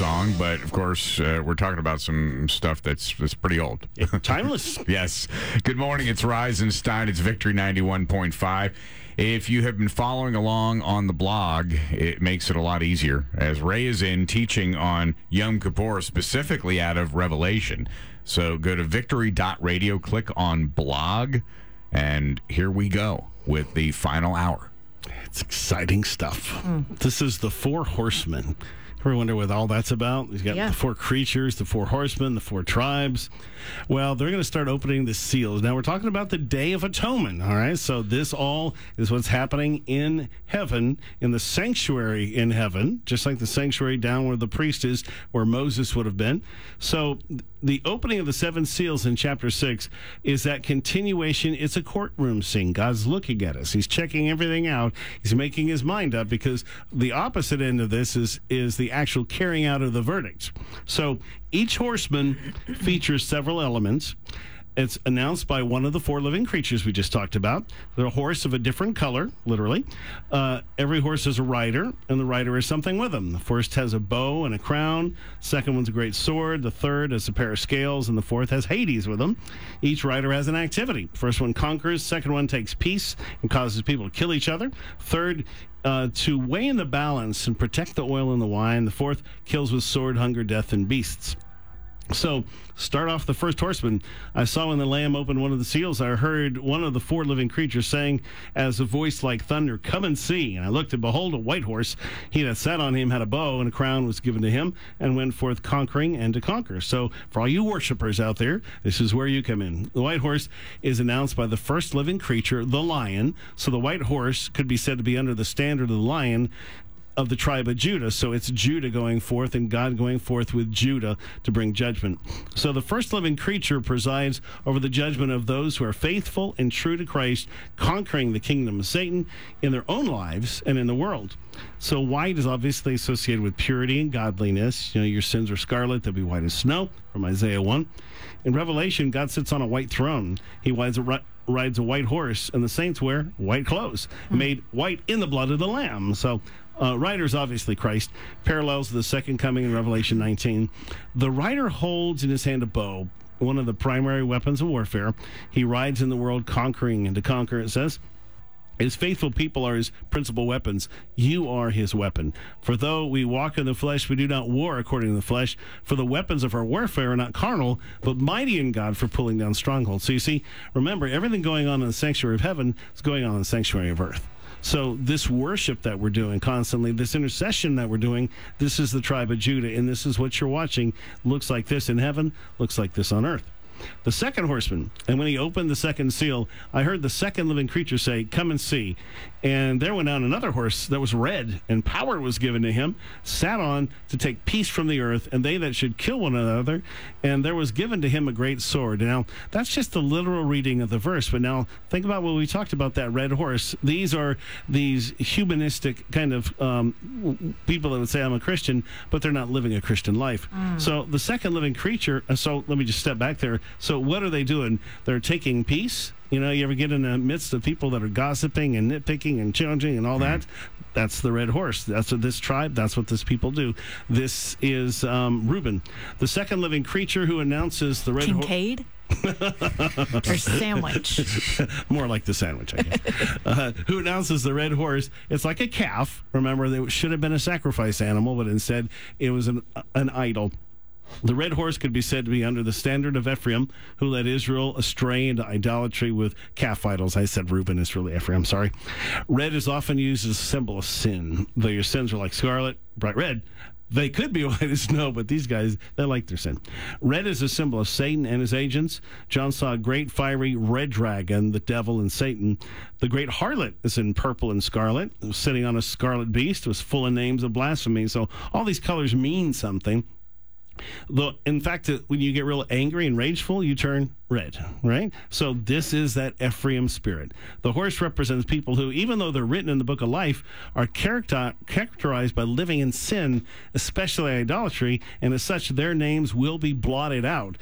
song, but of course, uh, we're talking about some stuff that's that's pretty old. Timeless. yes. Good morning. It's Rise and Stein. It's Victory 91.5. If you have been following along on the blog, it makes it a lot easier as Ray is in teaching on Yom Kippur, specifically out of Revelation. So go to victory.radio, click on blog, and here we go with the final hour. It's exciting stuff. This is the four horsemen. Ever wonder what all that's about? He's got Yeah. the four creatures, the four horsemen, the four tribes. Well, they're going to start opening the seals. Now, we're talking about the Day of Atonement, all right? So, this all is what's happening in heaven, in the sanctuary in heaven, just like the sanctuary down where the priest is, where Moses would have been. So, the opening of the seven seals in chapter six is that continuation. It's a courtroom scene. God's looking at us. He's checking everything out. He's making his mind up because the opposite end of this is is the actual carrying out of the verdict. So each horseman features several elements. It's announced by one of the four living creatures we just talked about. They're a horse of a different color, literally. Uh, every horse has a rider, and the rider is something with him. The first has a bow and a crown. Second one's a great sword. The third has a pair of scales, and the fourth has Hades with him. Each rider has an activity. First one conquers. Second one takes peace and causes people to kill each other. Third uh, to weigh in the balance and protect the oil and the wine. The fourth kills with sword, hunger, death, and beasts. So, start off the first horseman. I saw when the Lamb opened one of the seals, I heard one of the four living creatures saying, as a voice like thunder, Come and see. And I looked, and behold, a white horse. He that sat on him had a bow, and a crown was given to him, and went forth conquering and to conquer. So, for all you worshipers out there, this is where you come in. The white horse is announced by the first living creature, the lion. So, the white horse could be said to be under the standard of the lion of the tribe of Judah. So it's Judah going forth and God going forth with Judah to bring judgment. So the first living creature presides over the judgment of those who are faithful and true to Christ, conquering the kingdom of Satan in their own lives and in the world. So white is obviously associated with purity and godliness. You know, your sins are scarlet, they'll be white as snow, from Isaiah 1. In Revelation, God sits on a white throne. He rides a, ri- rides a white horse, and the saints wear white clothes, hmm. made white in the blood of the Lamb. So uh, rider is obviously Christ, parallels the second coming in Revelation 19. The rider holds in his hand a bow, one of the primary weapons of warfare. He rides in the world conquering and to conquer, it says. His faithful people are his principal weapons. You are his weapon. For though we walk in the flesh, we do not war according to the flesh. For the weapons of our warfare are not carnal, but mighty in God for pulling down strongholds. So you see, remember, everything going on in the sanctuary of heaven is going on in the sanctuary of earth. So this worship that we're doing constantly, this intercession that we're doing, this is the tribe of Judah, and this is what you're watching. Looks like this in heaven, looks like this on earth. The second horseman, and when he opened the second seal, I heard the second living creature say, Come and see. And there went out another horse that was red, and power was given to him, sat on to take peace from the earth, and they that should kill one another. And there was given to him a great sword. Now, that's just the literal reading of the verse. But now, think about what we talked about that red horse. These are these humanistic kind of um, people that would say, I'm a Christian, but they're not living a Christian life. So the second living creature, uh, so let me just step back there. So, what are they doing? They're taking peace. You know, you ever get in the midst of people that are gossiping and nitpicking and challenging and all that? That's the red horse. That's what this tribe, that's what this people do. This is um, Reuben, the second living creature who announces the red horse. Kincaid? or sandwich? more like the sandwich, I guess. uh, who announces the red horse? It's like a calf. Remember, it should have been a sacrifice animal, but instead it was an, an idol. The red horse could be said to be under the standard of Ephraim, who led Israel astray into idolatry with calf idols. I said Reuben is really Ephraim, sorry. Red is often used as a symbol of sin. Though your sins are like scarlet, bright red, they could be white as snow, but these guys, they like their sin. Red is a symbol of Satan and his agents. John saw a great fiery red dragon, the devil and Satan. The great harlot is in purple and scarlet, sitting on a scarlet beast, was full of names of blasphemy. So all these colors mean something. The, in fact, uh, when you get real angry and rageful, you turn red, right? So this is that Ephraim spirit. The horse represents people who, even though they're written in the book of life, are character, characterized by living in sin, especially idolatry, and as such, their names will be blotted out.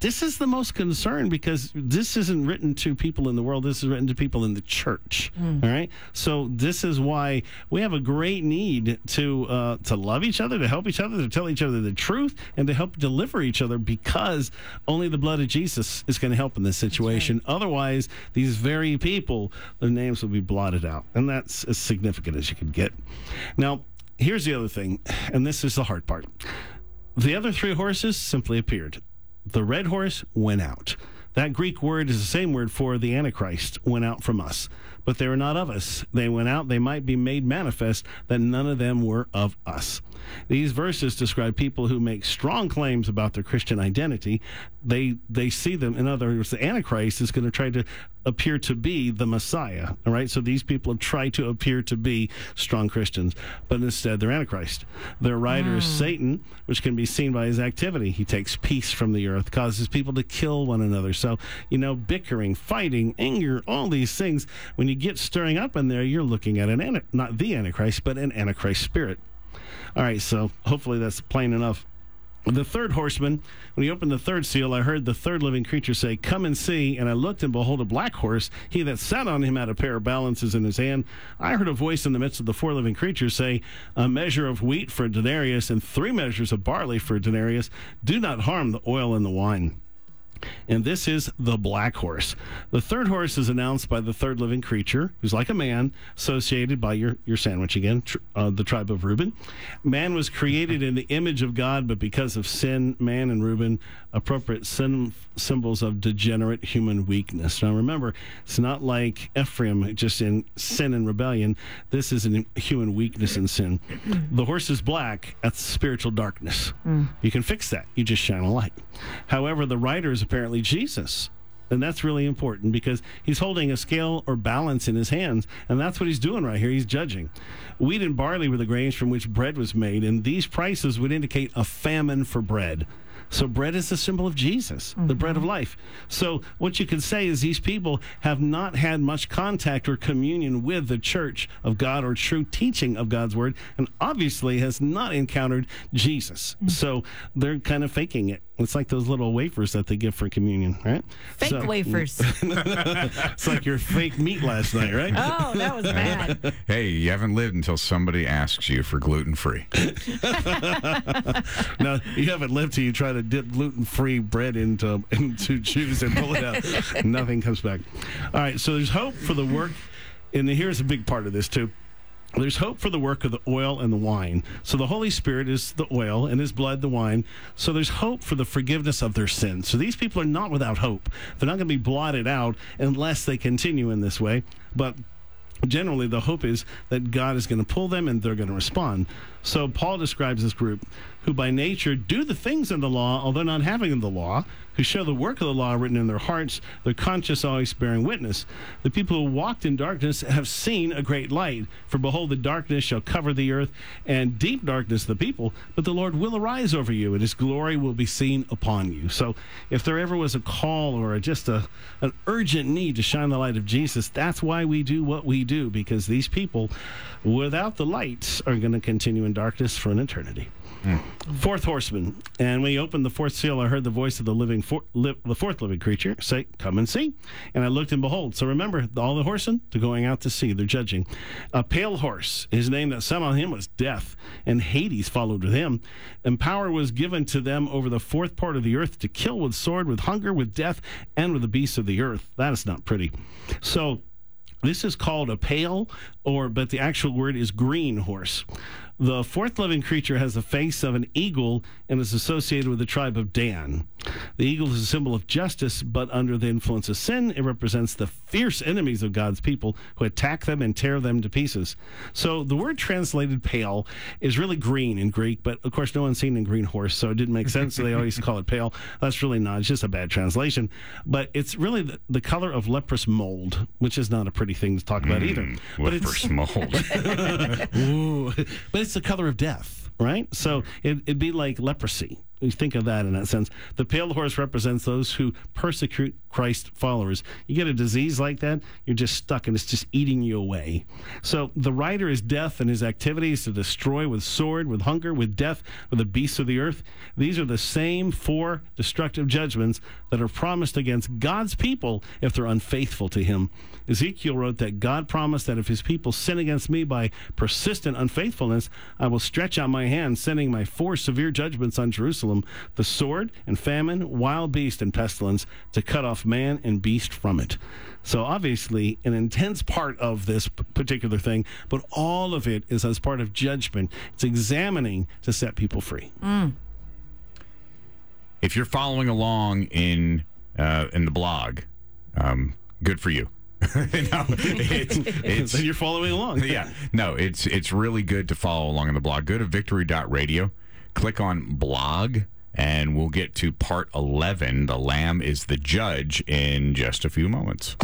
This is the most concern because this isn't written to people in the world. This is written to people in the church. All right. So this is why we have a great need to uh, to love each other, to help each other, to tell each other the truth, and to help deliver each other because only the blood of Jesus is going to help in this situation. Otherwise, these very people, their names will be blotted out, and that's as significant as you can get. Now, here's the other thing, and this is the hard part. The other three horses simply appeared. The red horse went out. That Greek word is the same word for the Antichrist, went out from us. But they were not of us. They went out, they might be made manifest that none of them were of us. These verses describe people who make strong claims about their Christian identity. They they see them, in other words, the Antichrist is going to try to appear to be the Messiah. All right, so these people try to appear to be strong Christians, but instead they're Antichrist. Their rider is hmm. Satan, which can be seen by his activity. He takes peace from the earth, causes people to kill one another. So you know, bickering, fighting, anger, all these things. When you get stirring up in there, you're looking at an not the Antichrist, but an Antichrist spirit. All right, so hopefully that's plain enough. The third horseman, when he opened the third seal, I heard the third living creature say, Come and see. And I looked, and behold, a black horse. He that sat on him had a pair of balances in his hand. I heard a voice in the midst of the four living creatures say, A measure of wheat for a denarius, and three measures of barley for a denarius. Do not harm the oil and the wine. And this is the black horse. The third horse is announced by the third living creature, who's like a man, associated by your, your sandwich again, tr- uh, the tribe of Reuben. Man was created in the image of God, but because of sin, man and Reuben, appropriate sin, symbols of degenerate human weakness. Now remember, it's not like Ephraim, just in sin and rebellion. This is in human weakness and sin. The horse is black, that's spiritual darkness. You can fix that. You just shine a light. However, the rider is apparently Jesus. And that's really important because he's holding a scale or balance in his hands. And that's what he's doing right here. He's judging. Wheat and barley were the grains from which bread was made. And these prices would indicate a famine for bread. So bread is the symbol of Jesus, the bread of mm-hmm. life. So what you can say is these people have not had much contact or communion with the church of God or true teaching of God's word, and obviously has not encountered Jesus. Mm. So they're kind of faking it. It's like those little wafers that they give for communion, right? Fake So- wafers. It's like your fake meat last night, right? Oh, that was bad. Hey, you haven't lived until somebody asks you for gluten free. No, you haven't lived till you try to dip gluten-free bread into into juice and pull it out. Nothing comes back. All right, so there's hope for the work, and here's a big part of this too. There's hope for the work of the oil and the wine. So the Holy Spirit is the oil, and His blood the wine. So there's hope for the forgiveness of their sins. So these people are not without hope. They're not going to be blotted out unless they continue in this way. But generally the hope is that God is going to pull them and they're going to respond. So Paul describes this group who by nature do the things of the law, although not having the law, who show the work of the law written in their hearts, their conscience always bearing witness. The people who walked in darkness have seen a great light. For behold, the darkness shall cover the earth, and deep darkness the people, but the Lord will arise over you, and his glory will be seen upon you. So if there ever was a call or just a an urgent need to shine the light of Jesus, that's why we do what we do, because these people without the light are going to continue in darkness for an eternity. Fourth horseman, and when he opened the fourth seal, I heard the voice of the living, four, li- the fourth living creature say, "Come and see." And I looked, and behold. So remember, all the horsemen, they're going out to see. They're judging. A pale horse. His name that sat on him was Death, and Hades followed with him. And power was given to them over the fourth part of the earth to kill with sword, with hunger, with death, and with the beasts of the earth. That is not pretty. So this is called a pale, or but the actual word is green horse. The fourth living creature has the face of an eagle and is associated with the tribe of Dan. The eagle is a symbol of justice, but under the influence of sin, it represents the fierce enemies of God's people who attack them and tear them to pieces. So the word translated pale is really green in Greek, but of course, no one's seen a green horse, so it didn't make sense. So they always call it pale. That's really not, it's just a bad translation. But it's really the, the color of leprous mold, which is not a pretty thing to talk about either. Hmm, but it's, Leprous mold. Ooh. but it's the color of death, right? So it, it'd be like leprosy. You think of that in that sense. The pale horse represents those who persecute Christ followers. You get a disease like that, you're just stuck and it's just eating you away. So the rider is death and his activities to destroy with sword, with hunger, with death, with the beasts of the earth. These are the same four destructive judgments that are promised against God's people if they're unfaithful to him. Ezekiel wrote that God promised that if his people sin against me by persistent unfaithfulness, I will stretch out my hand, sending my four severe judgments on Jerusalem the sword and famine, wild beast, and pestilence to cut off man and beast from it. So, obviously, an intense part of this particular thing, but all of it is as part of judgment. It's examining to set people free. Mm. If you're following along in uh, in the blog, um, good for you. no, it's, it's so you're following along. yeah, no, it's it's really good to follow along in the blog. Go to victory.radio, click on blog, and we'll get to part 11. The Lamb is the judge in just a few moments.